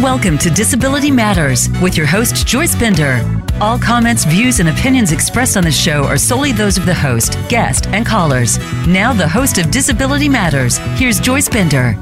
Welcome to Disability Matters with your host, Joyce Bender. All comments, views, and opinions expressed on the show are solely those of the host, guest, and callers. Now, the host of Disability Matters, here's Joyce Bender.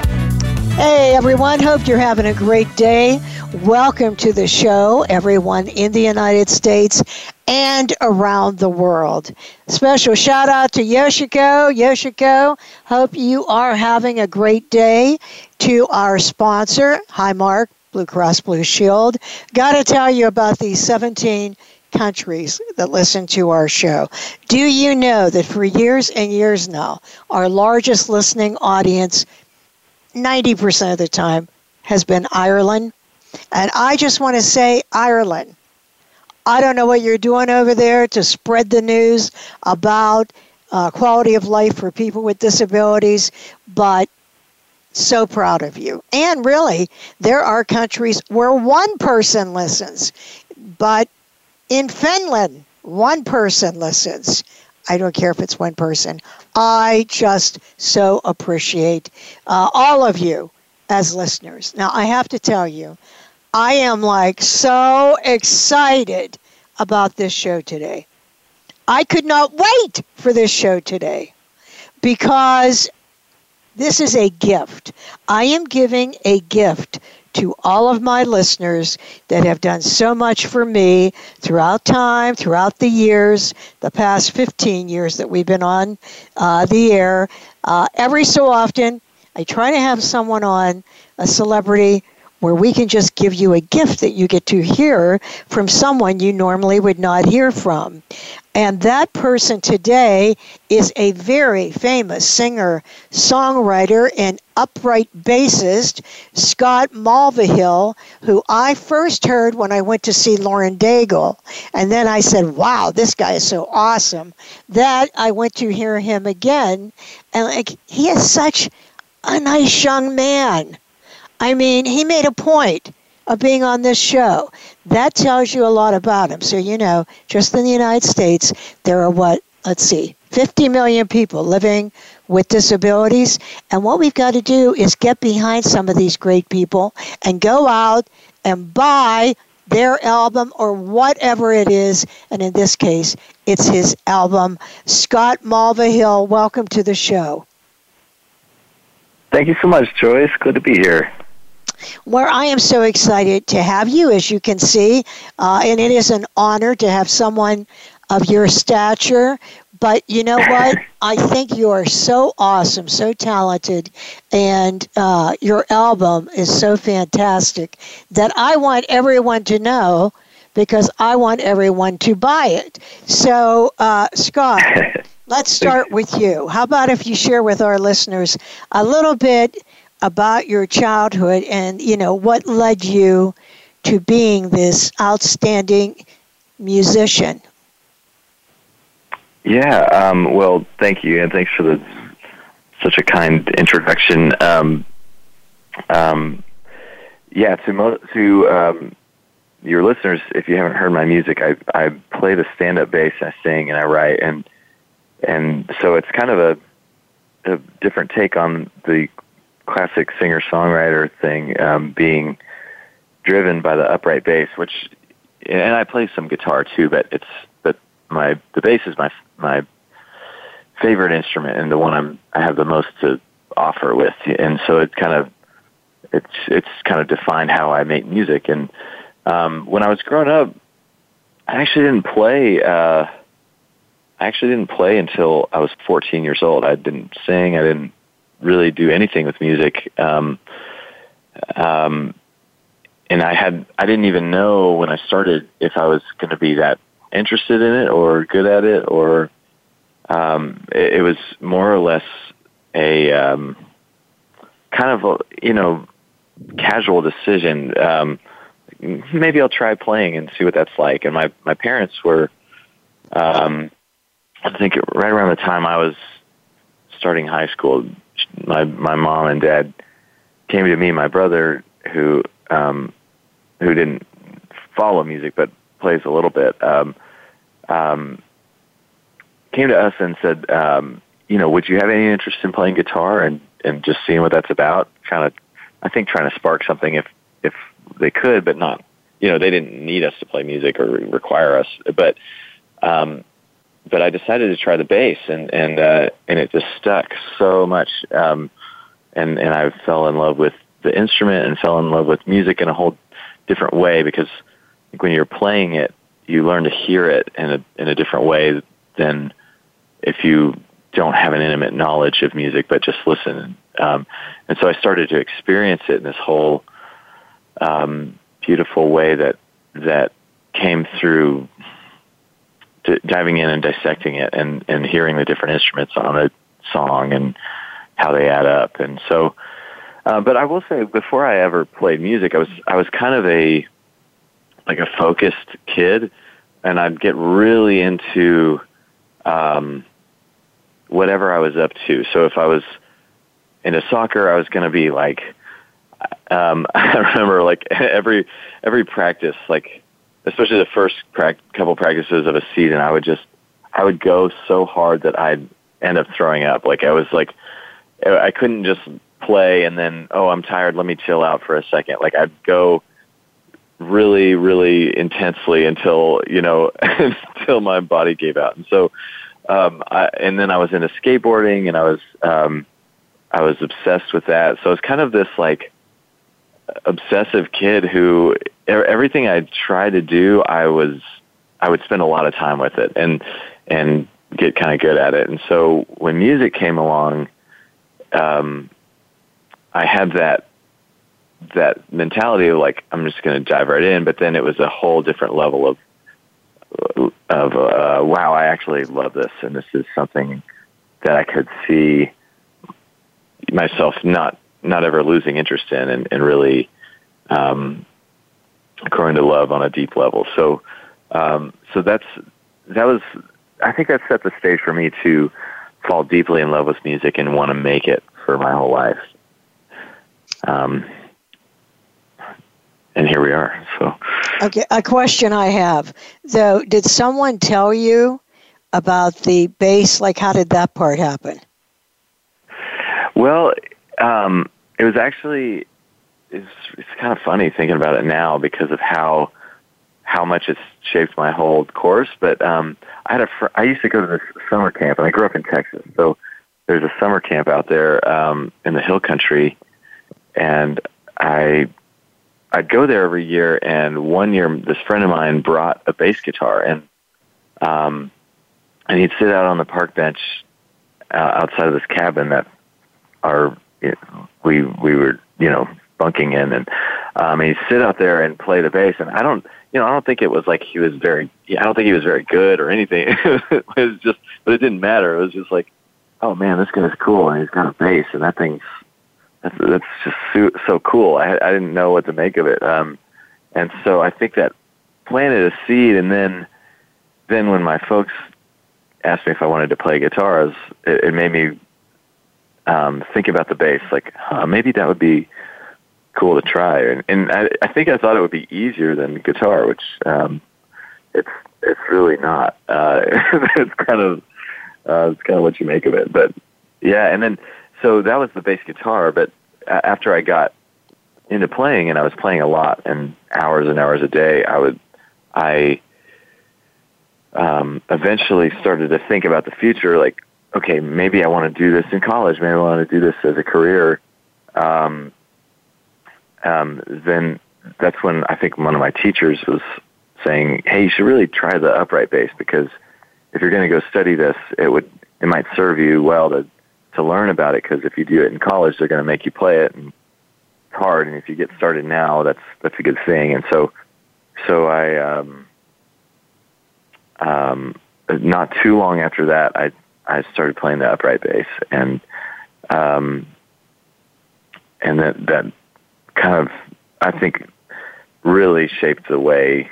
Hey, everyone. Hope you're having a great day. Welcome to the show, everyone in the United States and around the world. Special shout out to Yoshiko. Yoshiko, hope you are having a great day. To our sponsor, Highmark Blue Cross Blue Shield. Got to tell you about these 17 countries that listen to our show. Do you know that for years and years now, our largest listening audience, 90% of the time, has been Ireland? And I just want to say, Ireland, I don't know what you're doing over there to spread the news about uh, quality of life for people with disabilities, but so proud of you. And really, there are countries where one person listens, but in Finland, one person listens. I don't care if it's one person. I just so appreciate uh, all of you as listeners. Now, I have to tell you, I am like so excited about this show today. I could not wait for this show today because this is a gift. I am giving a gift to all of my listeners that have done so much for me throughout time, throughout the years, the past 15 years that we've been on uh, the air. Uh, every so often, I try to have someone on, a celebrity, where we can just give you a gift that you get to hear from someone you normally would not hear from. And that person today is a very famous singer, songwriter, and upright bassist, Scott Mulvahill, who I first heard when I went to see Lauren Daigle. And then I said, wow, this guy is so awesome. That I went to hear him again. And like, he is such a nice young man. I mean, he made a point of being on this show. That tells you a lot about him. So, you know, just in the United States, there are what, let's see, 50 million people living with disabilities. And what we've got to do is get behind some of these great people and go out and buy their album or whatever it is. And in this case, it's his album. Scott Mulvahill, welcome to the show. Thank you so much, Joyce. Good to be here where I am so excited to have you, as you can see, uh, and it is an honor to have someone of your stature. But you know what? I think you are so awesome, so talented, and uh, your album is so fantastic that I want everyone to know because I want everyone to buy it. So, uh, Scott, let's start with you. How about if you share with our listeners a little bit about your childhood and you know what led you to being this outstanding musician. Yeah, um, well, thank you, and thanks for the such a kind introduction. Um, um, yeah, to mo- to um, your listeners, if you haven't heard my music, I I play the stand up bass, I sing, and I write, and and so it's kind of a a different take on the classic singer songwriter thing um, being driven by the upright bass, which and I play some guitar too, but it's but my the bass is my my favorite instrument and the one I'm I have the most to offer with, and so it kind of it's it's kind of defined how I make music. And um, when I was growing up, I actually didn't play. Uh, I actually didn't play until I was 14 years old. I didn't sing. I didn't really do anything with music. Um, um, and I had I didn't even know when I started if I was going to be that interested in it or good at it or um, it, it was more or less a um, kind of a, you know casual decision. Um, maybe I'll try playing and see what that's like. And my my parents were, um, I think right around the time I was starting high school, my my mom and dad came to me, my brother, who um, who didn't follow music but plays a little bit, um, um, came to us and said, um, you know, would you have any interest in playing guitar and and just seeing what that's about? Kind of, I think, trying to spark something if if they could, but not you know they didn't need us to play music or require us. But um, but I decided to try the bass, and and uh, and it just stuck so much. Um, and and I fell in love with the instrument and fell in love with music in a whole different way because when you're playing it, you learn to hear it in a in a different way than if you don't have an intimate knowledge of music but just listen. Um, and so I started to experience it in this whole um, beautiful way that that came through diving in and dissecting it and, and hearing the different instruments on a song and how they add up. And so, uh, but I will say, before I ever played music, I was I was kind of a like a focused kid, and I'd get really into um, whatever I was up to. So if I was into soccer, I was going to be like. Um, I remember like every every practice, like especially the first pra- couple practices of a season, I would just I would go so hard that I'd end up throwing up. Like I was like I couldn't just play and then oh I'm tired, let me chill out for a second. Like I'd go really really intensely until you know until my body gave out. And so um I and then I was into skateboarding and I was um I was obsessed with that. So it's kind of this like obsessive kid who everything I tried to do, I was I would spend a lot of time with it and and get kind of good at it. And so when music came along, um, I had that that mentality of like I'm just going to dive right in. But then it was a whole different level of of uh, wow, I actually love this, and this is something that I could see myself not not ever losing interest in and, and really um, growing to love on a deep level. So, um, so that's that was. I think that set the stage for me to fall deeply in love with music and want to make it for my whole life. Um, and here we are. So, okay, a question I have though: Did someone tell you about the bass? Like, how did that part happen? Well, um, it was actually it's it's kind of funny thinking about it now because of how how much it's shaped my whole course. But um, I had a fr- I used to go to this summer camp, and I grew up in Texas, so there's a summer camp out there um, in the Hill Country, and I I'd go there every year. And one year, this friend of mine brought a bass guitar, and um, and he'd sit out on the park bench uh, outside of this cabin that our we we were you know bunking in, and um, he'd sit out there and play the bass. And I don't, you know, I don't think it was like he was very, I don't think he was very good or anything. it was just, but it didn't matter. It was just like, oh man, this guy's cool, and he's got a bass, and that thing's that's that's just so, so cool. I I didn't know what to make of it, um, and so I think that planted a seed, and then then when my folks asked me if I wanted to play guitars, it, it made me um, think about the bass. Like, huh, maybe that would be cool to try. And, and I, I think I thought it would be easier than guitar, which um, it's it's really not. Uh, it's kind of uh, it's kind of what you make of it. But yeah, and then so that was the bass guitar. But after I got into playing, and I was playing a lot and hours and hours a day, I would I um, eventually started to think about the future. Like, okay, maybe I want to do this in college. Maybe I want to do this as a career. Um, um, then that's when I think one of my teachers was saying, "Hey, you should really try the upright bass because if you're going to go study this, it would it might serve you well to to learn about it because if you do it in college, they're going to make you play it and it's hard. And if you get started now, that's that's a good thing. And so, so I um, um, not too long after that, I I started playing the upright bass and um, and that that kind of, I think, really shaped the way,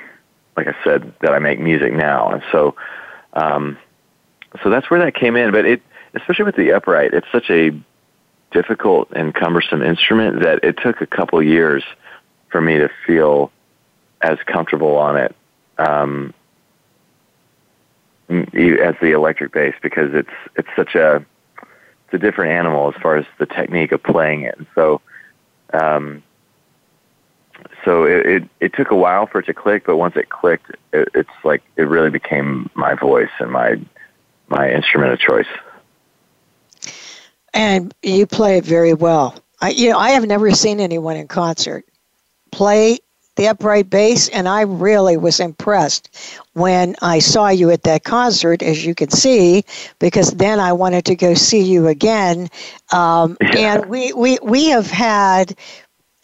like I said, that I make music now. And so, um, so that's where that came in. But it, especially with the upright, it's such a difficult and cumbersome instrument that it took a couple years for me to feel as comfortable on it um, as the electric bass because it's it's such a it's a different animal as far as the technique of playing it. And so um, so it, it, it took a while for it to click, but once it clicked, it, it's like it really became my voice and my my instrument of choice. And you play it very well. I, you know, I have never seen anyone in concert play the upright bass, and I really was impressed when I saw you at that concert, as you can see, because then I wanted to go see you again. Um. And we, we, we have had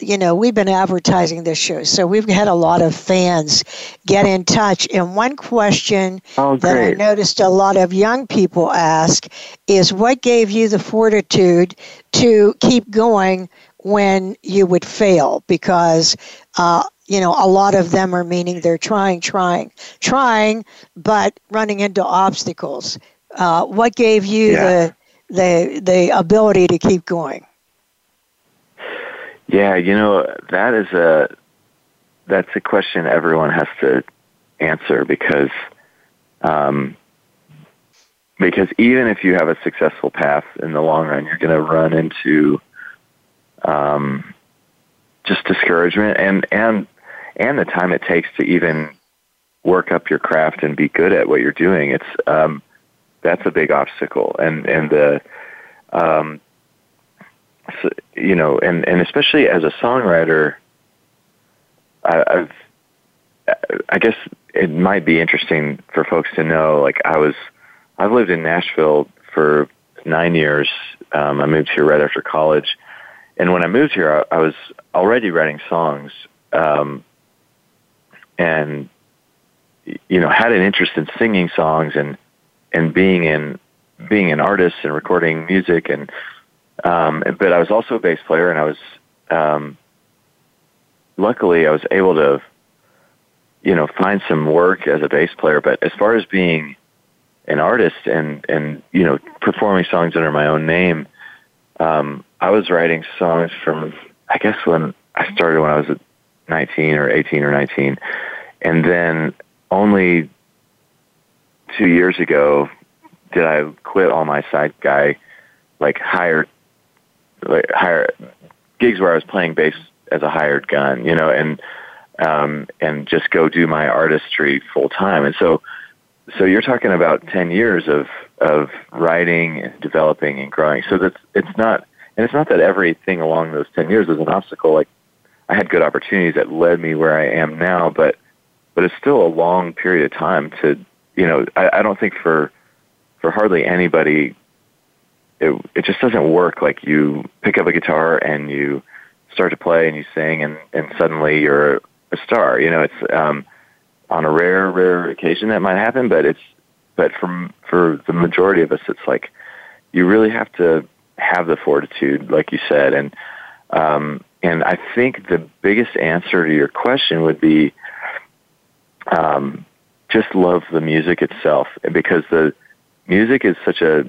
you know, we've been advertising this show, so we've had a lot of fans get in touch. And one question oh, that I noticed a lot of young people ask is what gave you the fortitude to keep going when you would fail? Because, uh, you know, a lot of them are meaning they're trying, trying, trying, but running into obstacles. Uh, what gave you yeah. the, the, the ability to keep going? Yeah, you know, that is a that's a question everyone has to answer because um, because even if you have a successful path in the long run, you're going to run into um, just discouragement and and and the time it takes to even work up your craft and be good at what you're doing. It's um, that's a big obstacle, and and the um, so, you know, and and especially as a songwriter, I, I've I guess it might be interesting for folks to know. Like I was, I've lived in Nashville for nine years. Um, I moved here right after college, and when I moved here, I, I was already writing songs, um, and you know had an interest in singing songs and and being in being an artist and recording music and um, but I was also a bass player, and I was um, luckily I was able to, you know, find some work as a bass player. But as far as being an artist and and you know performing songs under my own name, um, I was writing songs from I guess when I started when I was 19 or 18 or 19, and then only two years ago did I quit all my side guy like hired like hire gigs where I was playing bass as a hired gun, you know, and um, and just go do my artistry full time. And so, so you're talking about ten years of of writing and developing and growing. So that's it's not, and it's not that everything along those ten years was an obstacle. Like I had good opportunities that led me where I am now, but but it's still a long period of time to, you know, I, I don't think for for hardly anybody it it just doesn't work. Like you pick up a guitar and you start to play and you sing and and suddenly you're a star you know it's um on a rare rare occasion that might happen but it's but from for the majority of us it's like you really have to have the fortitude like you said and um and I think the biggest answer to your question would be um just love the music itself because the music is such a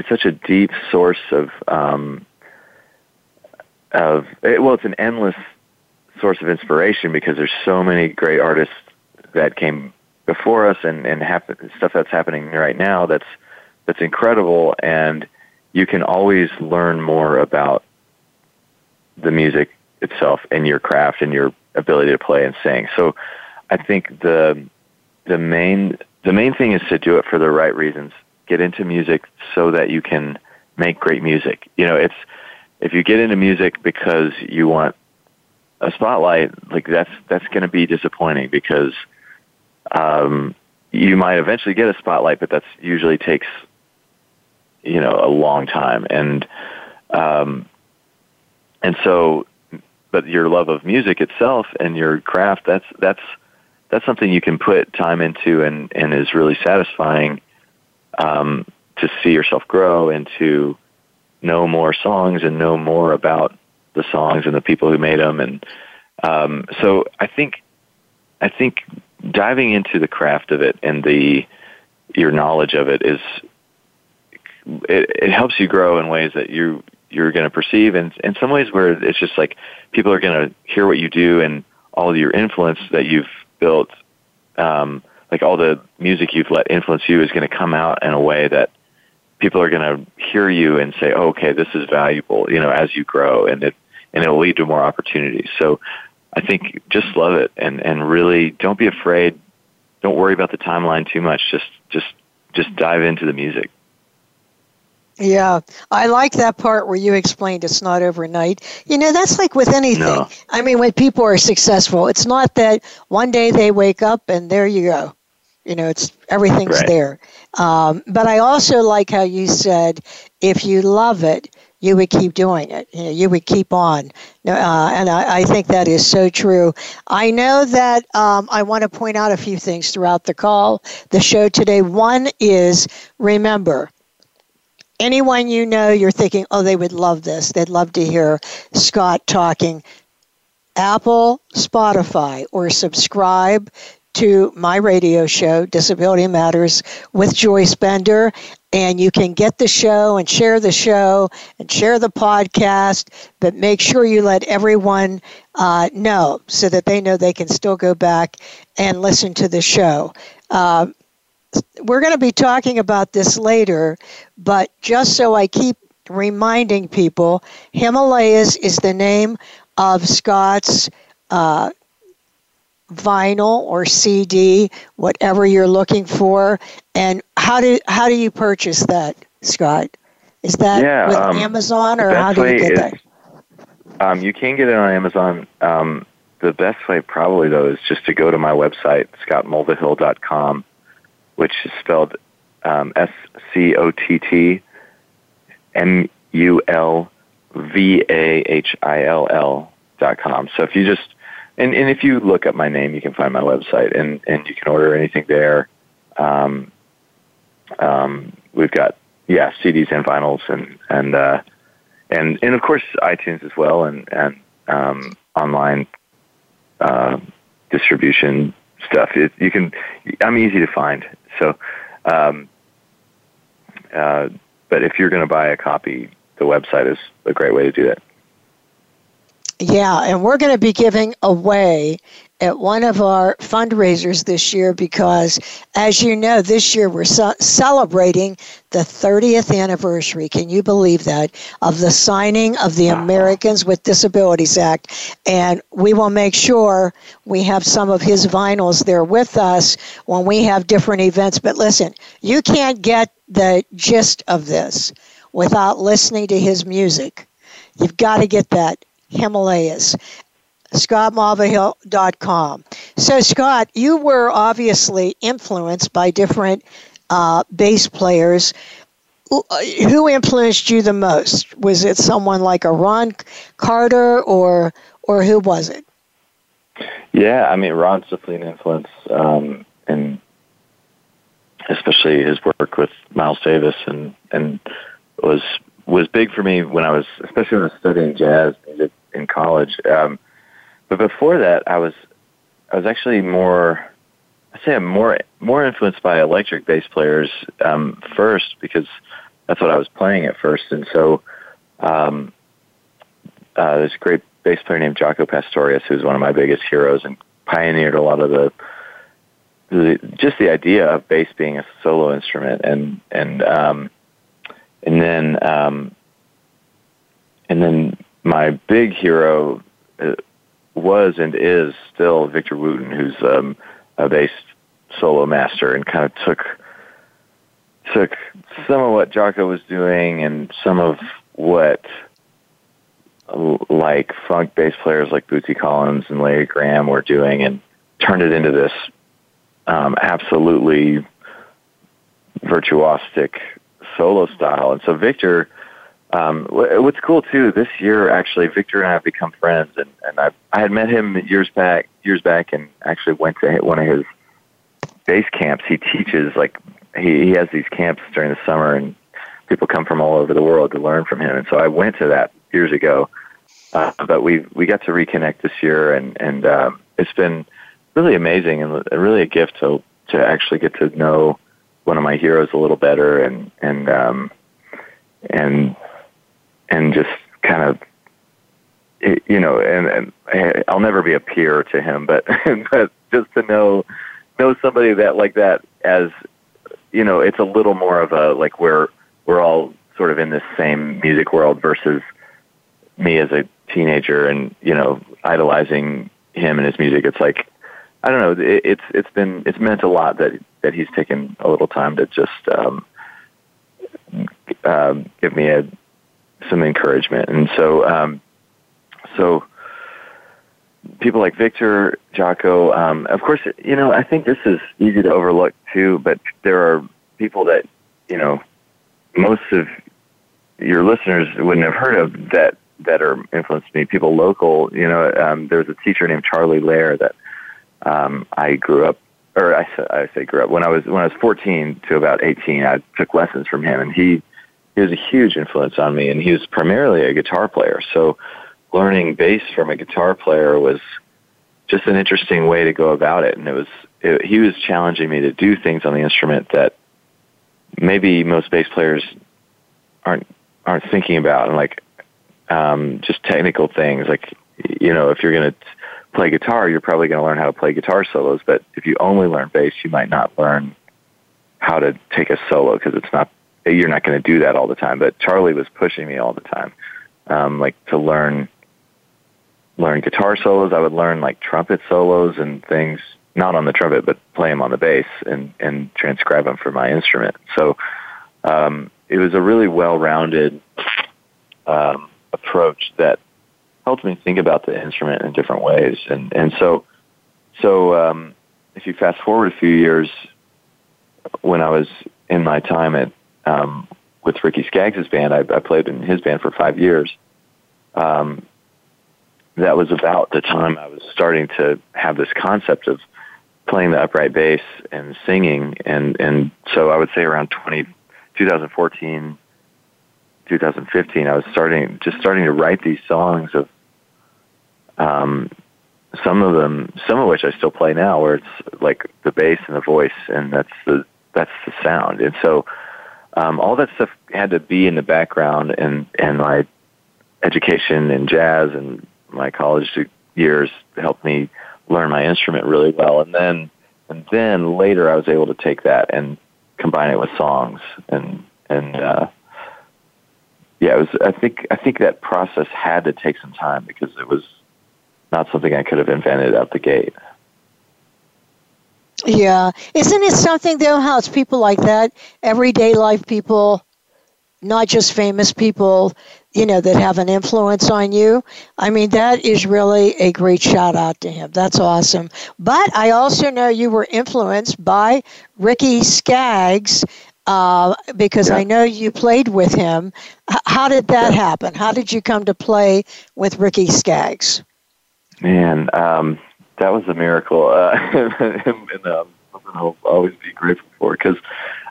it's such a deep source of um, of it, well, it's an endless source of inspiration because there's so many great artists that came before us and and happen, stuff that's happening right now that's that's incredible. And you can always learn more about the music itself and your craft and your ability to play and sing. So I think the the main the main thing is to do it for the right reasons get into music so that you can make great music. You know, it's if you get into music because you want a spotlight, like that's that's going to be disappointing because um, you might eventually get a spotlight, but that's usually takes you know a long time, and um, and so, but your love of music itself and your craft that's that's that's something you can put time into and and is really satisfying um, to see yourself grow and to know more songs and know more about the songs and the people who made them. And um, so I think I think diving into the craft of it and the your knowledge of it is it, it helps you grow in ways that you you're going to perceive and in some ways where it's just like people are going to hear what you do and all of your influence that you've built um, like all the music you've let influence you is going to come out in a way that people are going to hear you and say, oh, okay, this is valuable, you know, as you grow and it, and it will lead to more opportunities. So I think just love it and and really don't be afraid. Don't worry about the timeline too much. Just just just dive into the music. Yeah, I like that part where you explained it's not overnight. You know, that's like with anything. No. I mean, when people are successful, it's not that one day they wake up and there you go. You know, it's everything's Right. there. Um, but I also like how you said, if you love it, you would keep doing it. You, know, you would keep on. No, Uh, and I, I think that is so true. I know that um, I want to point out a few things throughout the call, the show today. One is remember, anyone you know, you're thinking, oh, they would love this. They'd love to hear Scott talking. Apple, Spotify, or subscribe to my radio show, Disability Matters with Joyce Bender. And you can get the show and share the show and share the podcast, but make sure you let everyone uh, know so that they know they can still go back and listen to the show. Uh, we're going to be talking about this later, but just so I keep reminding people, Himalayas is the name of Scott's uh, vinyl or CD, whatever you're looking for. And how do how do you purchase that, Scott? Is that Yeah, with um, Amazon or how do you get is- that? Um, you can get it on Amazon. Um, the best way, probably though, is just to go to my website, scottmulvahill.com, which is spelled um, S C O T T M U L V A H I L L dot com. So if you just and, and if you look up my name, you can find my website, and and you can order anything there. Um, um, we've got yeah CDs and vinyls and and uh, and and of course iTunes as well, and and um, online uh, distribution stuff. It, you can I'm easy to find. So, um, uh, but if you're going to buy a copy, the website is a great way to do that. Yeah, and we're going to be giving away at one of our fundraisers this year because, as you know, this year we're ce- celebrating the 30th anniversary. Can you believe that? Of the signing of the Americans with Disabilities Act. And we will make sure we have some of his vinyls there with us when we have different events. But listen, you can't get the gist of this without listening to his music. You've got to get that. Himalayas. ScottMulvahill.com. So, Scott, you were obviously influenced by different uh, bass players. Who- uh, Who influenced you the most? Was it someone like a Ron Carter, or or who was it? Yeah, I mean, Ron's definitely an influence, um, and especially his work with Miles Davis, and and was was big for me when I was, especially when I was studying jazz music in college. Um, but before that, I was I was actually more, I say I'm more more influenced by electric bass players um, first because that's what I was playing at first, and so um, uh, there's a great bass player named Jaco Pastorius who's one of my biggest heroes and pioneered a lot of the, the just the idea of bass being a solo instrument and and um, and then um, and then my big hero uh, was and is still Victor Wooten, who's um, a bass solo master, and kind of took took some of what Jaco was doing and some of what like funk bass players like Bootsy Collins and Larry Graham were doing, and turned it into this um, absolutely virtuosic solo style. And so Victor, um, what's cool too, this year actually Victor and I have become friends, and and I I had met him years back years back, and actually went to one of his bass camps. He teaches like he he has these camps during the summer, and people come from all over the world to learn from him. And so I went to that years ago. Uh, but we we got to reconnect this year, and and um, it's been really amazing and really a gift to to actually get to know one of my heroes a little better, and and um, and and just kind of you know, and, and I'll never be a peer to him, but but just to know know somebody that like that as you know, it's a little more of a like we're we're all sort of in this same music world versus me as a teenager and you know idolizing him and his music, it's like I don't know. It, it's it's been it's meant a lot that that he's taken a little time to just um, uh, give me a some encouragement, and so um, so people like Victor, Jaco, um, of course, you know, I think this is easy to overlook too, but there are people that, you know, most of your listeners wouldn't have heard of that, that are influenced me. People local, you know, um, there's a teacher named Charlie Lair that, um, I grew up, or I, I say grew up when I was, when I was 14 to about 18, I took lessons from him and he, he was a huge influence on me and he was primarily a guitar player. So, learning bass from a guitar player was just an interesting way to go about it. And it was, it, he was challenging me to do things on the instrument that maybe most bass players aren't, aren't thinking about. And like, um, just technical things like, you know, if you're going to play guitar, you're probably going to learn how to play guitar solos. But if you only learn bass, you might not learn how to take a solo because it's not, you're not going to do that all the time. But Charlie was pushing me all the time, um, like to learn learn guitar solos. I would learn like trumpet solos and things, not on the trumpet, but play them on the bass and, and transcribe them for my instrument. So um, it was a really well-rounded um, approach that helped me think about the instrument in different ways. And, and so, so um, if you fast forward a few years, when I was in my time at um, with Ricky Skaggs' band, I, I played in his band for five years. Um, that was about the time I was starting to have this concept of playing the upright bass and singing. And, and so I would say around 20, 2014, 2015, I was starting, just starting to write these songs of, um, some of them, some of which I still play now, where it's like the bass and the voice, and that's the that's the sound. And so, um, all that stuff had to be in the background, and and my education in jazz and my college years helped me learn my instrument really well. And then, and then later I was able to take that and combine it with songs and, and, uh, yeah, it was, I think, I think that process had to take some time because it was not something I could have invented out the gate. Yeah. Isn't it something though how it's people like that, everyday life people, not just famous people, you know, that have an influence on you. I mean, that is really a great shout out to him. That's awesome. But I also know you were influenced by Ricky Skaggs uh, because yeah. I know you played with him. How did that yeah. happen? How did you come to play with Ricky Skaggs? Man, um, that was a miracle, uh, and um, something I'll always be grateful for because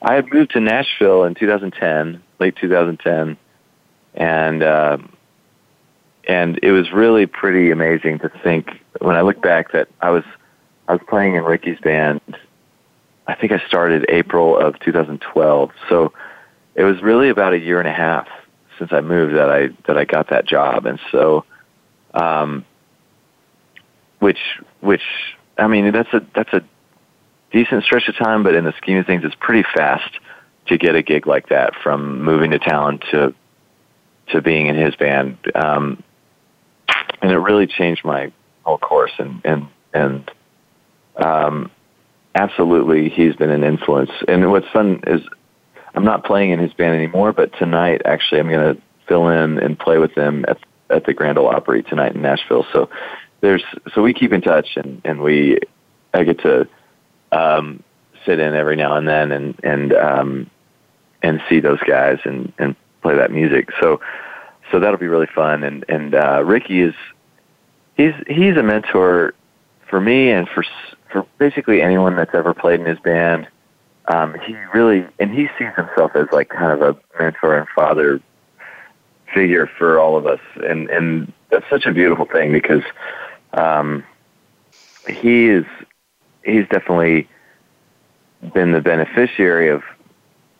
I had moved to Nashville in 2010, late 2010 and uh, and it was really pretty amazing to think when I look back that I was I was playing in Ricky's band. I think I started April of 2012, so it was really about a year and a half since I moved that I that I got that job, and so, um, which which I mean that's a that's a decent stretch of time, but in the scheme of things, it's pretty fast to get a gig like that from moving to town to to being in his band, um, and it really changed my whole course. And and and um, absolutely, he's been an influence. And what's fun is I'm not playing in his band anymore, but tonight actually I'm going to fill in and play with them at at the Grand Ole Opry tonight in Nashville. So there's so we keep in touch, and and we I get to um, sit in every now and then and and um, and see those guys and and play that music. So so that'll be really fun. And and uh, Ricky is he's he's a mentor for me and for for basically anyone that's ever played in his band. Um, he really and he sees himself as like kind of a mentor and father figure for all of us, and and that's such a beautiful thing because um, he is he's definitely been the beneficiary of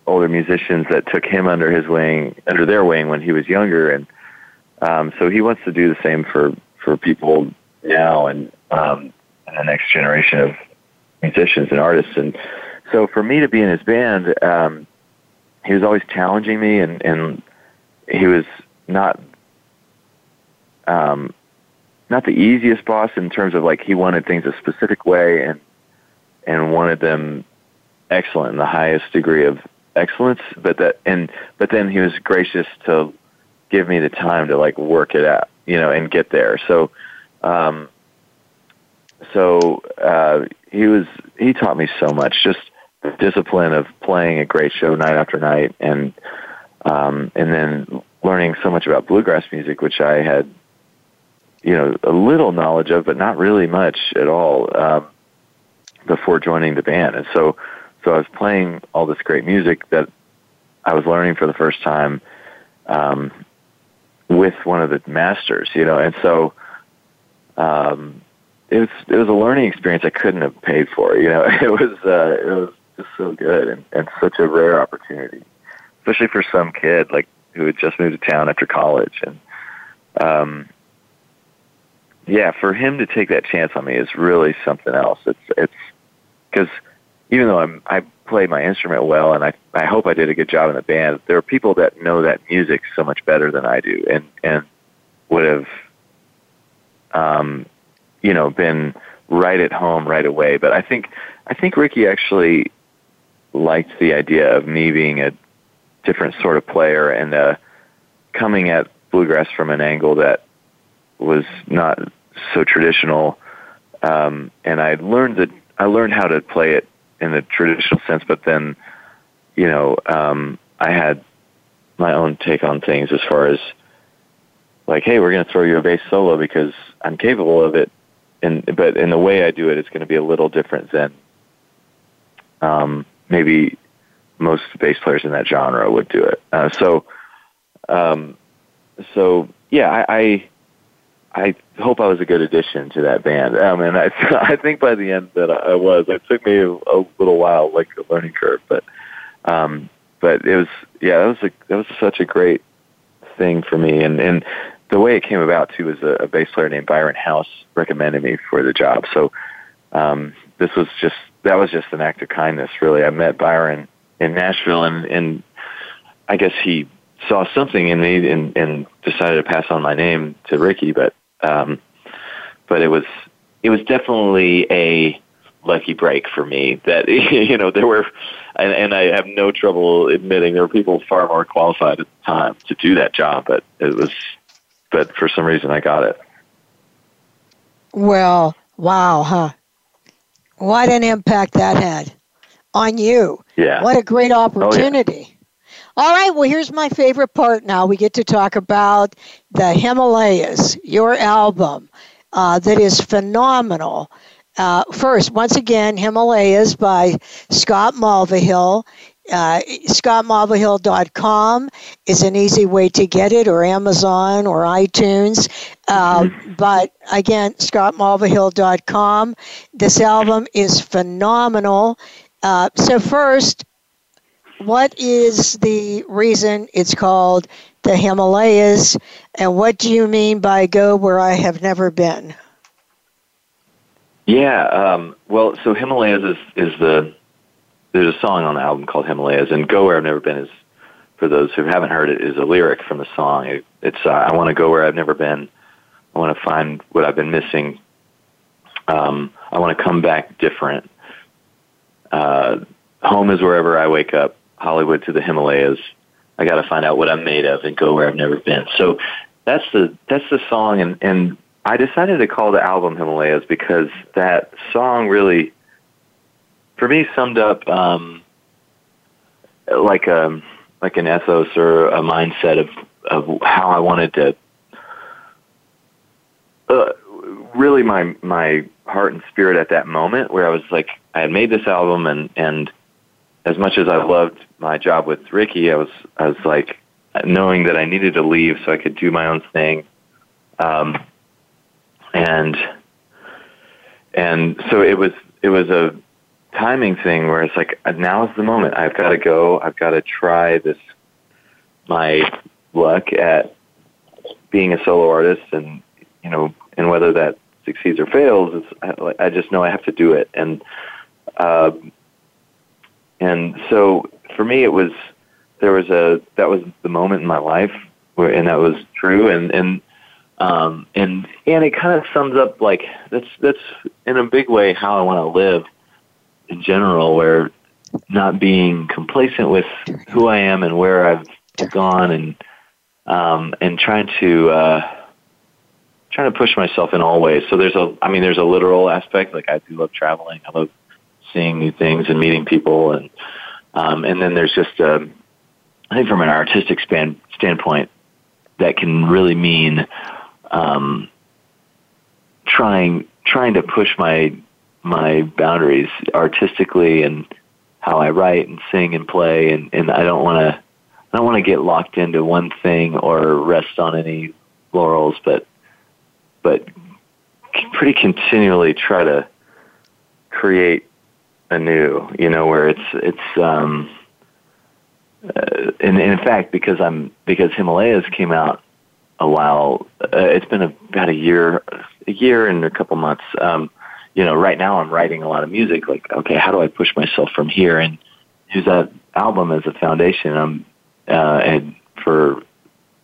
older musicians that took him under his wing, under their wing when he was younger, and um, so he wants to do the same for for people now and um, and the next generation of musicians and artists. And so for me to be in his band, um, he was always challenging me, and and he was not. Um, not the easiest boss in terms of like he wanted things a specific way and and wanted them excellent in the highest degree of excellence but that and but then he was gracious to give me the time to like work it out you know and get there. So um so uh he was he taught me so much just the discipline of playing a great show night after night and um and then learning so much about bluegrass music which I had you know a little knowledge of but not really much at all um before joining the band and so so I was playing all this great music that I was learning for the first time um, with one of the masters, you know, and so um, it was it was a learning experience I couldn't have paid for. You know, it was uh, it was just so good and, and such a rare opportunity, especially for some kid like who had just moved to town after college and. Um, yeah, for him to take that chance on me is really something else. It's it's because even though I'm I play my instrument well and I I hope I did a good job in the band, there are people that know that music so much better than I do and and would have um you know been right at home right away. But I think I think Ricky actually liked the idea of me being a different sort of player and uh coming at bluegrass from an angle that was not so traditional um and I learned that I learned how to play it in the traditional sense, but then, you know, um, I had my own take on things as far as like, hey, we're going to throw you a bass solo because I'm capable of it, and but in the way I do it, it's going to be a little different than um, maybe most bass players in that genre would do it. Uh, so, um, so yeah, I, I I hope I was a good addition to that band. Um, and I, I think by the end that I was. It took me a, a little while, like a learning curve, but, um, but it was, yeah, that was a, that was such a great thing for me. And, and the way it came about too was a, a bass player named Byron House recommended me for the job. So, um, this was just, that was just an act of kindness, really. I met Byron in Nashville and, and I guess he saw something in me and, and decided to pass on my name to Ricky, but um, but it was it was definitely a lucky break for me that you know there were and, and I have no trouble admitting there were people far more qualified at the time to do that job but it was but for some reason I got it. Well wow huh. What an impact that had on you. Yeah. What a great opportunity oh, yeah. All right, well, here's my favorite part now. We get to talk about the Himalayas, your album uh, that is phenomenal. Uh, first, once again, Himalayas by Scott Mulvahill. Uh, ScottMulvahill.com is an easy way to get it, or Amazon or iTunes. Uh, mm-hmm. but again, ScottMulvahill.com. This album is phenomenal. Uh, so, first, what is the reason it's called the Himalayas, and what do you mean by go where I have never been? Yeah, um, well, so Himalayas is, is the there's a song on the album called Himalayas, and "Go Where I've Never Been" is for those who haven't heard it is a lyric from the song. It, it's uh, I want to go where I've never been. I want to find what I've been missing. Um, I want to come back different. Uh, home is wherever I wake up. Hollywood to the Himalayas. I got to find out what I'm made of and go where I've never been. So that's the that's the song, and and I decided to call the album Himalayas because that song really, for me, summed up um, like a um, like an ethos or a mindset of of how I wanted to. Uh, really, my my heart and spirit at that moment, where I was like, I had made this album, and and as much as I loved my job with Ricky, I was I was like knowing that I needed to leave so I could do my own thing, um, and and so it was it was a timing thing where it's like now is the moment. I've got to go. I've got to try this my luck at being a solo artist, and you know, and whether that succeeds or fails, it's, I, I just know I have to do it, and. Uh, and so for me, it was there was a that was the moment in my life where, and that was true. And and Um, and and it kind of sums up like that's that's in a big way how I want to live in general, where not being complacent with who I am and where I've gone, and um, and trying to uh, trying to push myself in all ways. So there's a, I mean, there's a literal aspect. Like I do love traveling. I love seeing new things and meeting people, and um, and then there's just, a, um, think from an artistic span standpoint, that can really mean um, trying trying to push my my boundaries artistically and how I write and sing and play, and and I don't want to. I don't want to get locked into one thing or rest on any laurels, but but pretty continually try to create anew. You know, where it's it's um, uh, and, and in fact because I'm because Himalayas came out a while. Uh, it's been a, about a year, a year and a couple months. Um, you know, right now I'm writing a lot of music. Like, okay, how do I push myself from here and use that album as a foundation? Um, uh, and for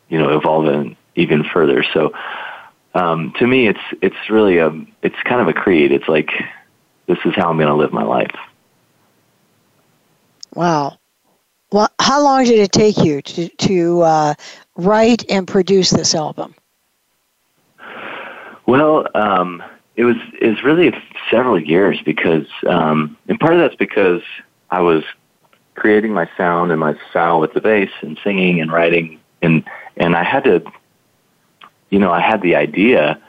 you know evolving even further. So um, to me, it's it's really a it's kind of a creed. It's like this is how I'm going to live my life. Wow. Well, how long did it take you to to uh, write and produce this album? Well, um, it was it was really several years because, um, and part of that's because I was creating my sound and my style with the bass and singing and writing, and and I had to you know, I had the idea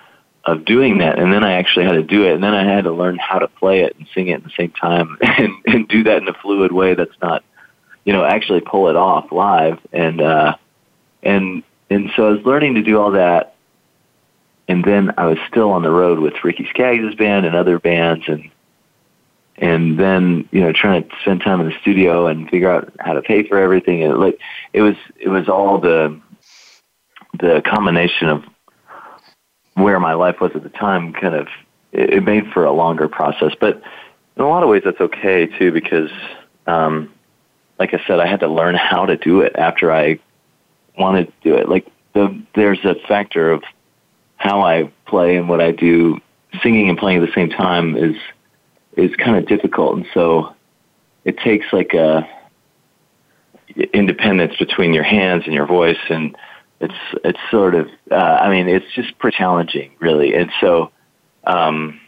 of doing that, and then I actually had to do it, and then I had to learn how to play it and sing it at the same time, and, and do that in a fluid way that's not, you know, actually pull it off live, and uh, and and so I was learning to do all that, and then I was still on the road with Ricky Skaggs' band and other bands, and and then you know trying to spend time in the studio and figure out how to pay for everything, and like it was it was all the the combination of where my life was at the time kind of it, made for a longer process. But in a lot of ways, that's okay too because, um, like I said, I had to learn how to do it after I wanted to do it. Like the there's a factor of how I play and what I do. Singing and playing at the same time is is kind of difficult, and so it takes like a independence between your hands and your voice and it's it's sort of uh, I mean it's just pretty challenging really, and so um,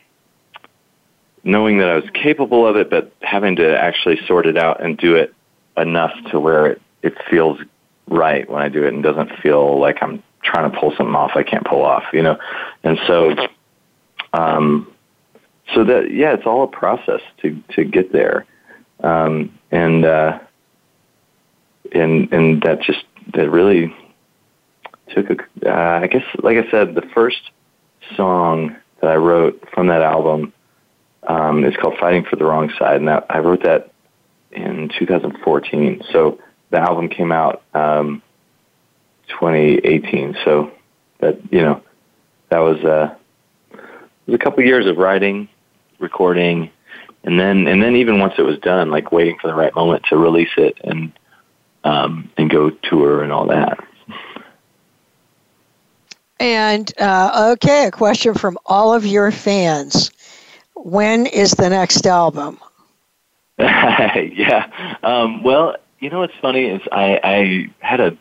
knowing that I was capable of it, but having to actually sort it out and do it enough to where it it feels right when I do it and doesn't feel like I'm trying to pull something off I can't pull off, you know, and so um, so that yeah, it's all a process to to get there, um, and uh, and and that just that really took a, uh, I guess, like I said, the first song that I wrote from that album um, is called "Fighting for the Wrong Side," and that I wrote that in 2014. So the album came out um, 2018. So that you know, that was uh, was a couple years of writing, recording, and then and then even once it was done, like waiting for the right moment to release it and um, and go tour and all that. And uh, okay, a question from all of your fans: When is the next album? yeah. Um, well, you know what's funny is I, I had a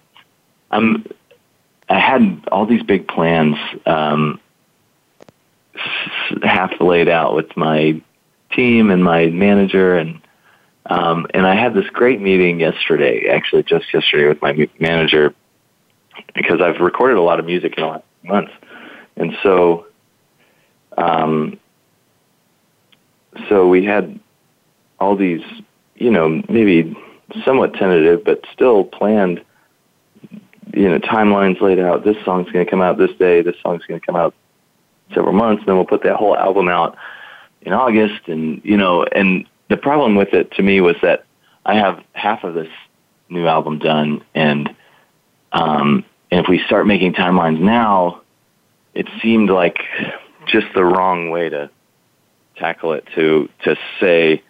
I'm I had all these big plans um, half laid out with my team and my manager and um, and I had this great meeting yesterday, actually just yesterday with my manager because I've recorded a lot of music in the last months. And so, um, so we had all these, you know, maybe somewhat tentative, but still planned, you know, timelines laid out. This song's going to come out this day. This song's going to come out several months. Then we'll put that whole album out in August. And, you know, and the problem with it to me was that I have half of this new album done and, um, and if we start making timelines now, it seemed like just the wrong way to tackle it to to say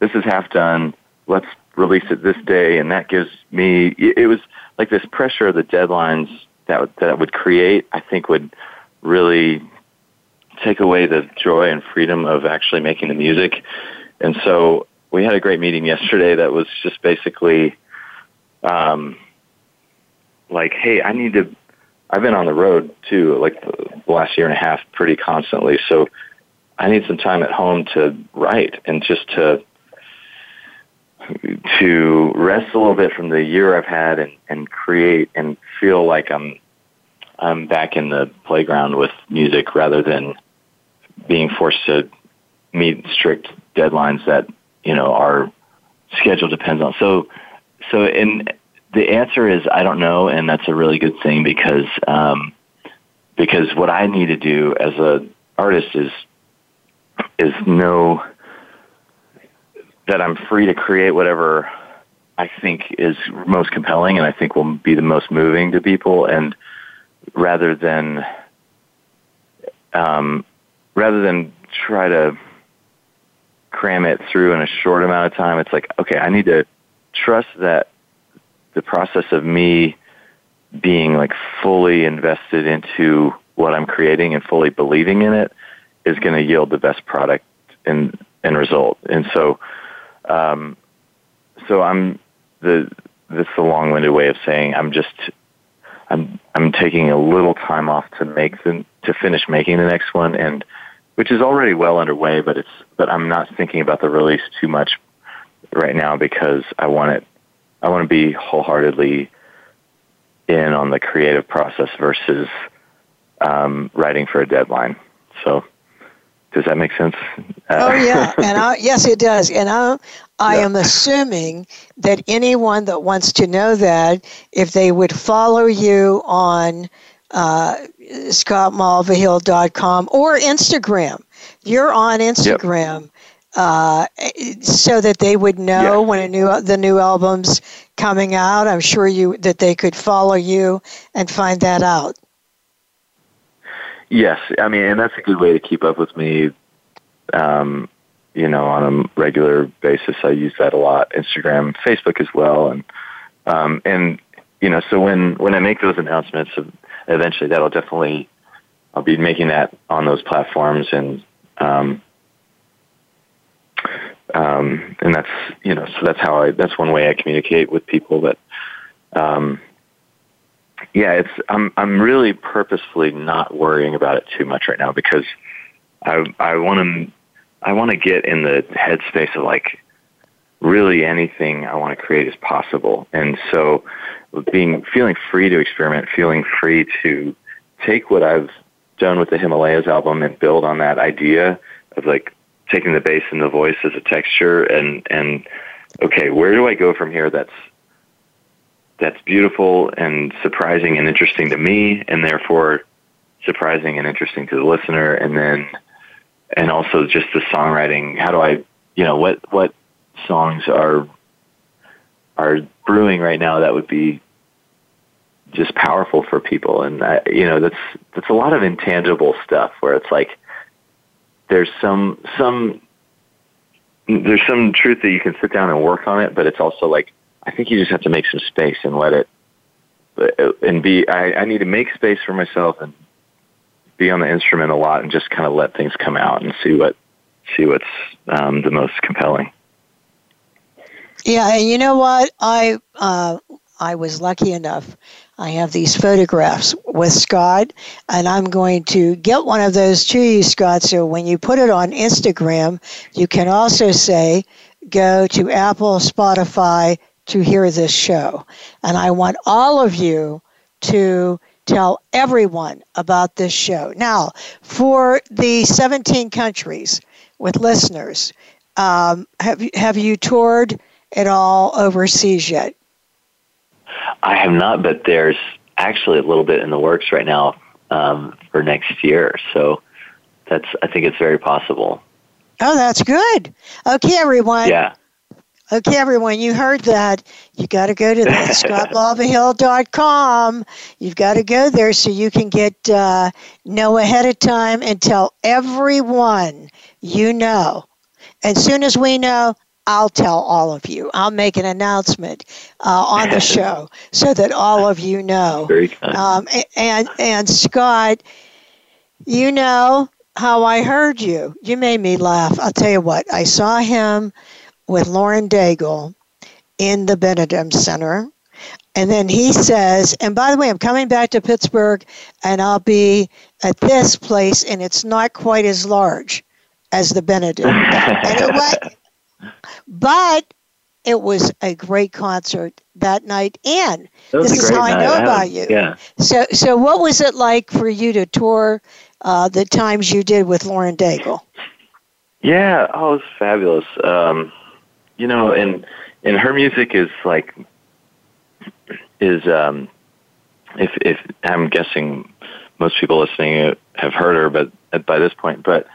this is half done. Let's release it this day, and that gives me. It was like this pressure of the deadlines that that would create. I think would really take away the joy and freedom of actually making the music. And so we had a great meeting yesterday that was just basically um, like, hey, I need to. I've been on the road too, like the last year and a half, pretty constantly. So I need some time at home to write and just to to rest a little bit from the year I've had and, and create and feel like I'm I'm back in the playground with music rather than being forced to meet strict deadlines that you know our schedule depends on. So so in the answer is I don't know, and that's a really good thing because um, because what I need to do as a artist is is know that I'm free to create whatever I think is most compelling and I think will be the most moving to people, and rather than um, rather than try to cram it through in a short amount of time, it's like okay, I need to trust that the process of me being like fully invested into what I'm creating and fully believing in it is going to yield the best product and and result. And so, um, so I'm the this is a long-winded way of saying I'm just I'm I'm taking a little time off to make the to finish making the next one and which is already well underway but it's but I'm not thinking about the release too much right now because I want it I want to be wholeheartedly in on the creative process versus um, writing for a deadline. So, does that make sense? Uh, oh yeah, and I, yes, it does. And I, I yeah. am assuming that anyone that wants to know that, if they would follow you on uh, scottmulvahill.com or Instagram, you're on Instagram. Yep uh, so that they would know when a new the new album's coming out. I'm sure you that they could follow you and find that out. Yes, I mean, and that's a good way to keep up with me. Um, you know, on a regular basis, I use that a lot. Instagram, Facebook as well, and um, and you know, so when when I make those announcements, eventually that'll definitely I'll be making that on those platforms and. Um, um, and that's you know so that's how I that's one way I communicate with people. But um, yeah, it's I'm I'm really purposefully not worrying about it too much right now because I I want to I want to get in the headspace of like really anything I want to create is possible, and so being feeling free to experiment, feeling free to take what I've done with the Himalayas album and build on that idea of like taking the bass and the voice as a texture and and okay, where do I go from here? That's that's beautiful and surprising and interesting to me and therefore surprising and interesting to the listener. And then and also just the songwriting. How do I you know what what songs are are brewing right now that would be just powerful for people? And I, you know that's that's a lot of intangible stuff where it's like there's some some there's some truth that you can sit down and work on it, but it's also like I think you just have to make some space and let it and be. I, I need to make space for myself and be on the instrument a lot and just kind of let things come out and see what see what's um, the most compelling. Yeah, and you know what? I uh, I was lucky enough I have these photographs with Scott, and I'm going to get one of those to you, Scott. So when you put it on Instagram, you can also say, go to Apple, Spotify to hear this show. And I want all of you to tell everyone about this show. Now, for the 17 countries with listeners, um, have, have you toured at all overseas yet? I have not, but there's actually a little bit in the works right now um, for next year. So that's I think it's very possible. Oh, that's good. Okay, everyone. Yeah. Okay, everyone, you heard that. You got to go to that. You've got to go there so you can get uh, know ahead of time and tell everyone you know. As soon as we know, I'll tell all of you. I'll make an announcement uh, on the show so that all of you know. Very kind. Um, and and Scott, You know how I heard you. You made me laugh. I'll tell you what. I saw him with Lauren Daigle in the Benedum Center. And then he says, and by the way, I'm coming back to Pittsburgh and I'll be at this place and it's not quite as large as the Benedum. anyway, but it was a great concert that night. And this is how I know about you. Yeah. So, so what was it like for you to tour uh, the times you did with Lauren Daigle? Yeah, oh, it was fabulous. Um, you know, and and her music is like is um, if if I'm guessing most people listening have heard her, but by this point, but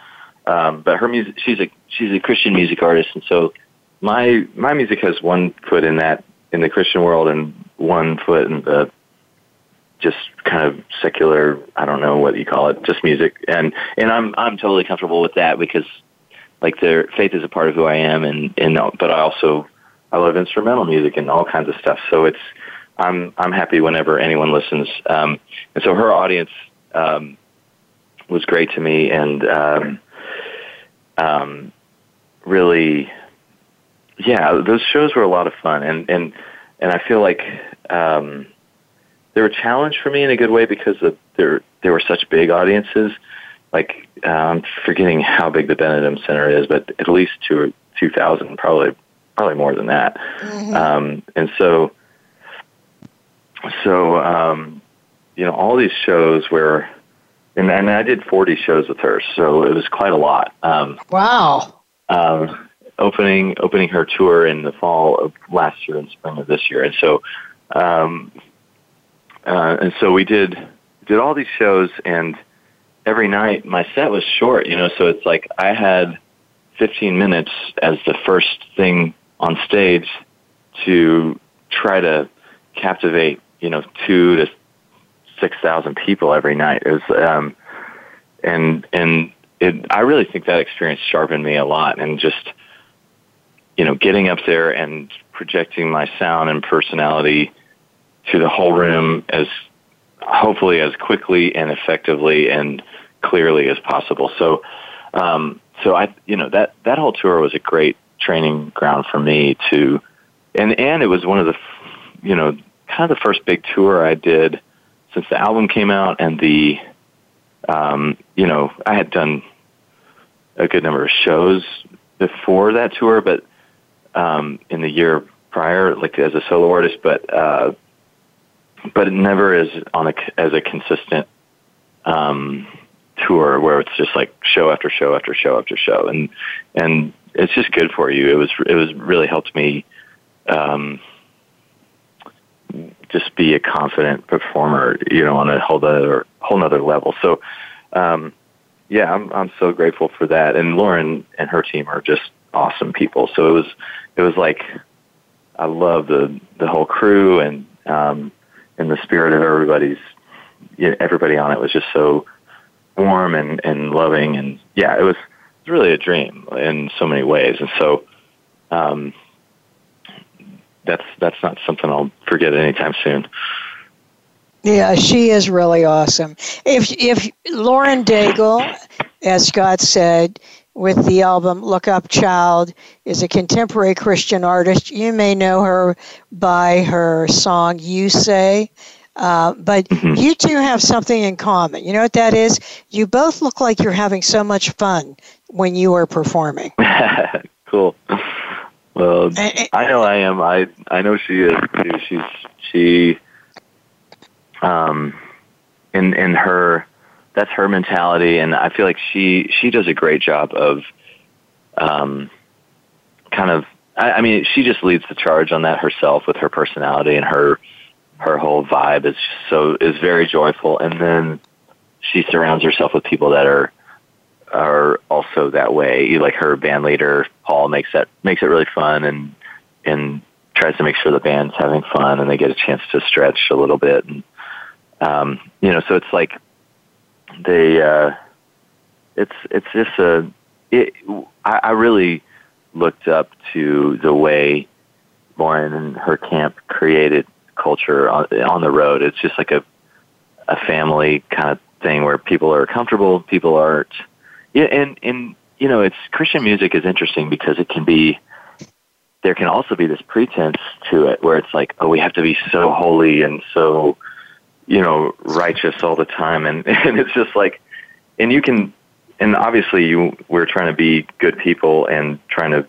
um, but her music, she's a she's a Christian music artist, and so my my music has one foot in that in the Christian world and one foot in the just kind of secular I don't know what you call it, just music. And and I'm I'm totally comfortable with that because like their faith is a part of who I am and and but I also I love instrumental music and all kinds of stuff. So it's I'm I'm happy whenever anyone listens. Um and so her audience um was great to me and um um really yeah, those shows were a lot of fun and and and I feel like um they were a challenge for me in a good way because of there there were such big audiences. Like uh, I'm forgetting how big the Benedum Center is, but at least two or two thousand, probably probably more than that. Mm-hmm. Um, and so so um, you know all these shows where and, and I did 40 shows with her, so it was quite a lot. Um, wow. Um, opening opening her tour in the fall of last year and spring of this year, and so um, uh, and so we did did all these shows, and every night my set was short, you know. So it's like I had 15 minutes as the first thing on stage to try to captivate, you know, two to six thousand people every night. It was, um, and and it, I really think that experience sharpened me a lot, and just you know, getting up there and projecting my sound and personality to the whole room as hopefully as quickly and effectively and clearly as possible. So, um, so I, you know, that that whole tour was a great training ground for me to, and and it was one of the, you know, kind of the first big tour I did since the album came out, and the, um, you know, I had done a good number of shows before that tour, but um, in the year prior, like as a solo artist, but uh, but it never is on a as a consistent um, tour where it's just like show after show after show after show, and and it's just good for you. It was it was really helped me um, just be a confident performer, you know, on a whole other whole other level. So. Um, yeah, I'm I'm so grateful for that. And Lauren and her team are just awesome people. So it was it was like I love the the whole crew and um and the spirit of everybody's everybody on it was just so warm and and loving and yeah it was it was really a dream in so many ways and so um that's that's not something I'll forget anytime soon. Yeah, she is really awesome. If if Lauren Daigle, as Scott said, with the album Look Up Child is a contemporary Christian artist. You may know her by her song You Say. Uh, but mm-hmm. you two have something in common. You know what that is? You both look like you're having so much fun when you are performing. cool. Well, I know I am. I I know she is too. She's she um in in her that's her mentality, and I feel like she she does a great job of, um, kind of. I, I mean, she just leads the charge on that herself with her personality and her her whole vibe is so is very joyful, and then she surrounds herself with people that are are also that way. Like her band leader Paul makes that makes it really fun and and tries to make sure the band's having fun and they get a chance to stretch a little bit and um, you know so it's like they uh, it's it's just a it, I, I really looked up to the way Lauren and her camp created culture on, on the road. It's just like a a family kind of thing where people are comfortable, people aren't. Yeah, and and you know, it's Christian music is interesting because it can be. There can also be this pretense to it where it's like, oh, we have to be so holy and so, you know, righteous all the time, and and it's just like, and you can, and obviously you we're trying to be good people and trying to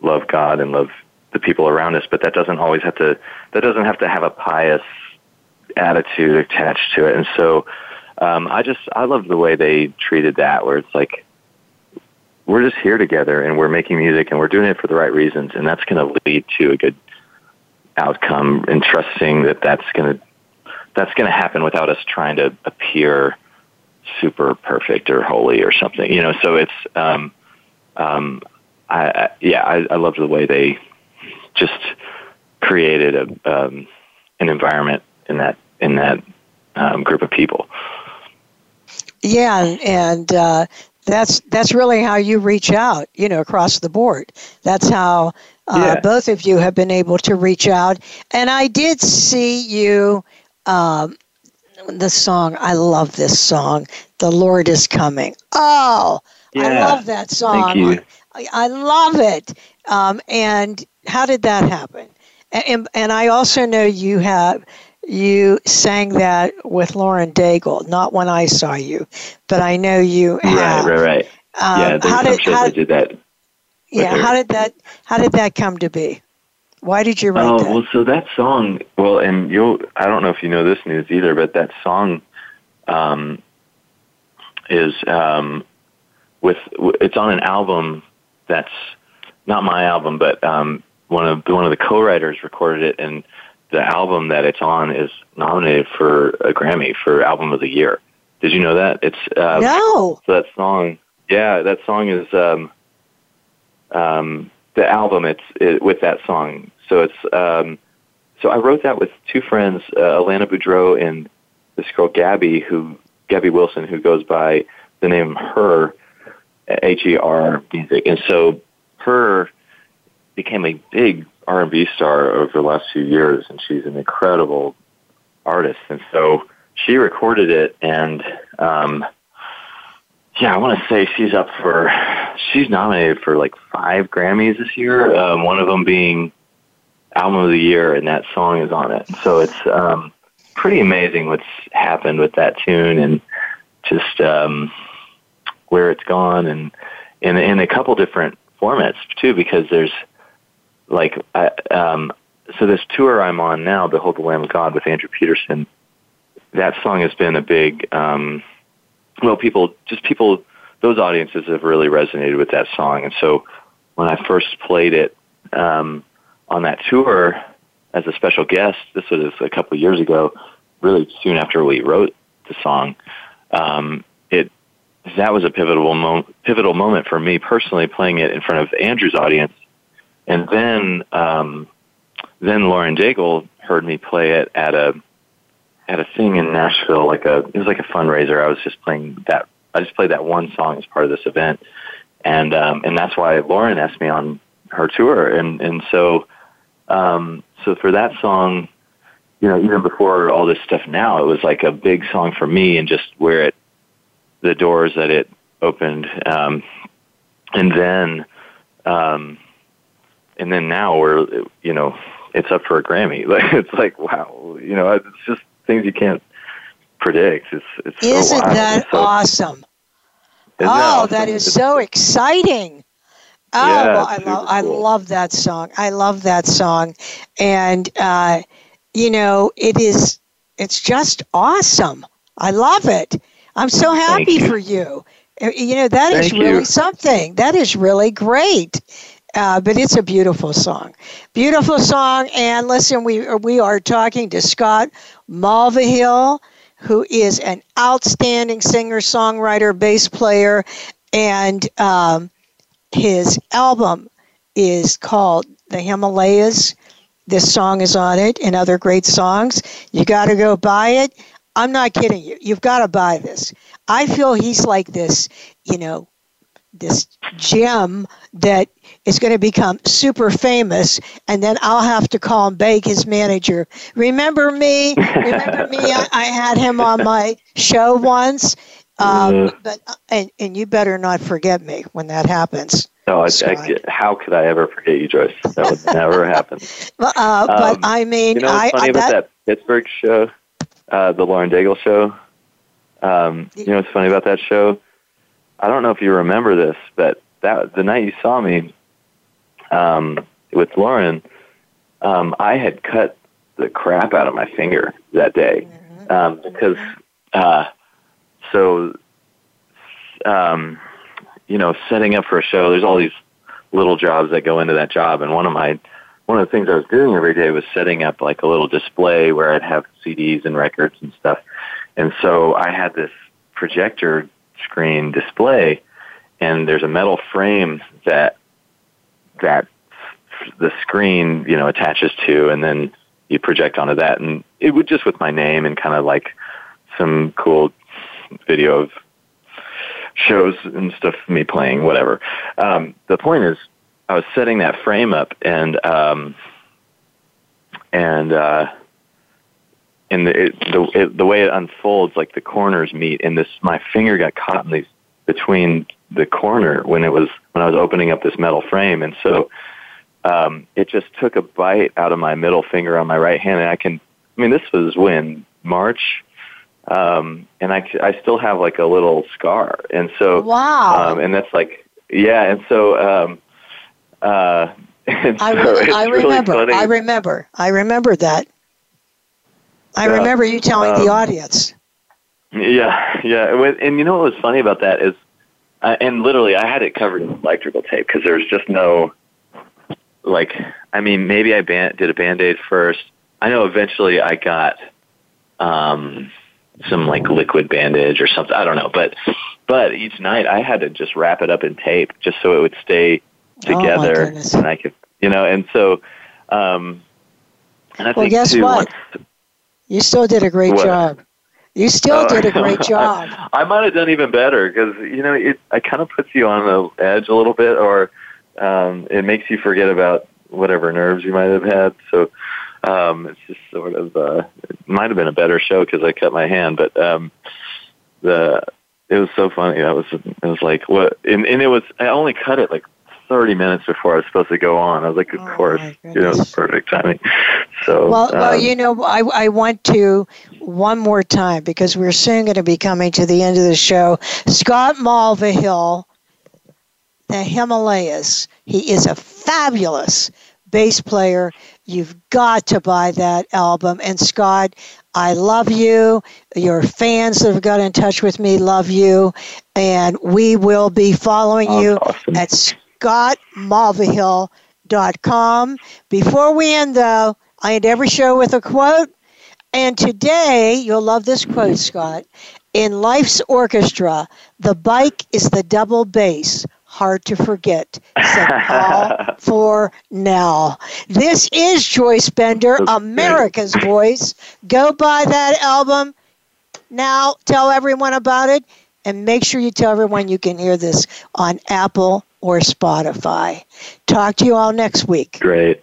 love God and love the people around us, but that doesn't always have to. That doesn't have to have a pious attitude attached to it, and so um, I just I love the way they treated that, where it's like we're just here together and we're making music and we're doing it for the right reasons, and that's going to lead to a good outcome. And trusting that that's going to that's going to happen without us trying to appear super perfect or holy or something, you know. So it's um, um, I, I yeah, I, I loved the way they just created a um, an environment in that in that um, group of people. Yeah, and uh, that's that's really how you reach out, you know, across the board. That's how uh, yeah. both of you have been able to reach out. And I did see you. Um, the song, I love this song. The Lord is coming. Oh, yeah. I love that song. Thank you. I, I love it. Um, and how did that happen? And, and I also know you have you sang that with Lauren Daigle, not when I saw you, but I know you have. Right, right, right. Um, yeah, how did, how, did that? Yeah, how did that how did that come to be? Why did you write that? oh, that? well, so that song, well, and you'll, I don't know if you know this news either, but that song um, is um, with, it's on an album that's not my album, but um, one of one of the co-writers recorded it, and the album that it's on is nominated for a Grammy for album of the year. Did you know that? It's um, no. So that song, yeah, that song is um, um, the album. It's it, with that song. So it's um, so I wrote that with two friends, uh, Alana Boudreau and this girl Gabby, who Gabby Wilson, who goes by the name Her, H E R music, and so Her became a big R&B star over the last few years, and she's an incredible artist. And so she recorded it, and um, yeah, I want to say she's up for she's nominated for like five Grammys this year. Um, one of them being album of the year, and that song is on it. So it's um, pretty amazing what's happened with that tune, and just um, where it's gone, and in in a couple different formats too, because there's like I, um, so this tour I'm on now, Behold the Lamb of God with Andrew Peterson. That song has been a big, um, well, people, just people, those audiences have really resonated with that song. And so when I first played it um, on that tour as a special guest, this was a couple of years ago, really soon after we wrote the song, um, it that was a pivotal pivotal moment for me personally, playing it in front of Andrew's audience and then um, then Lauren Daigle heard me play it at a at a thing in Nashville, like a it was like a fundraiser. I was just playing that. I just played that one song as part of this event, and um, and that's why Lauren asked me on her tour, and and so um, so for that song, you know, even before all this stuff, now it was like a big song for me, and just where it the doors that it opened, um, and then um, and then now we're you know it's up for a Grammy. Like it's like wow, you know, it's just things you can't predict. It's it's isn't so that so, awesome? Oh, awesome? that is so exciting. Oh, yeah, well, I, love, I love that song. I love that song, and uh, you know, it is. It's just awesome. I love it. I'm so happy you. for you. Uh, you know, that Thank is really you. something. That is really great. Uh, but it's a beautiful song, beautiful song. And listen, we we are talking to Scott Mulvahill, who is an outstanding singer, songwriter, bass player, and um, his album is called The Himalayas. This song is on it, and other great songs. You got to go buy it. I'm not kidding you. You've got to buy this. I feel he's like this, you know, this gem that is going to become super famous, and then I'll have to call and beg his manager. Remember me? Remember me? I, I had him on my show once, um, mm-hmm. but and and you better not forget me when that happens. No, I, I, how could I ever forget you, Joyce? That would never happen. Uh, but um, I mean, you know what's funny I, about that, that Pittsburgh show, uh, the Lauren Daigle show? Um, you know what's funny about that show? I don't know if you remember this, but that the night you saw me um, with Lauren, um, I had cut the crap out of my finger that day mm-hmm. um, because uh, so um, you know setting up for a show. There's all these little jobs that go into that job, and one of my one of the things I was doing every day was setting up like a little display where I'd have CDs and records and stuff. And so I had this projector screen display and there's a metal frame that that the screen, you know, attaches to and then you project onto that and it would just with my name and kind of like some cool video of shows and stuff me playing whatever. Um the point is I was setting that frame up and um and uh and the it, the it, the way it unfolds, like the corners meet, and this my finger got caught in these between the corner when it was when I was opening up this metal frame, and so um, it just took a bite out of my middle finger on my right hand, and I can. I mean, this was when March, um, and I I still have like a little scar, and so wow, um, and that's like yeah, and so. Um, uh, and I, so re- I remember. I remember. I remember that. I yeah. remember you telling um, the audience. Yeah, yeah, and you know what was funny about that is, uh, and literally I had it covered in electrical tape because there was just no, like, I mean, maybe I band- did a band aid first. I know eventually I got um, some like liquid bandage or something. I don't know, but but each night I had to just wrap it up in tape just so it would stay oh, together, oh and I could, you know, and so. Um, and I well, think guess too, what? Once, you still did a great what? job. You still oh, did a great job. I, I might have done even better because you know it. It kind of puts you on the edge a little bit, or um, it makes you forget about whatever nerves you might have had. So um, it's just sort of uh, it might have been a better show because I cut my hand, but um, the it was so funny. I was it was like what, and, and it was I only cut it like 30 minutes before I was supposed to go on. I was like, of oh, course, you know, perfect timing. So, well, um, well, you know, I, I want to one more time because we're soon going to be coming to the end of the show. Scott Mulvahill, the Himalayas. He is a fabulous bass player. You've got to buy that album. And Scott, I love you. Your fans that have got in touch with me love you. And we will be following oh, you awesome. at scottmulvahill.com. Before we end, though, I end every show with a quote. And today, you'll love this quote, Scott. In life's orchestra, the bike is the double bass. Hard to forget, said Paul for now. This is Joyce Bender, America's Voice. Go buy that album. Now, tell everyone about it. And make sure you tell everyone you can hear this on Apple or Spotify. Talk to you all next week. Great.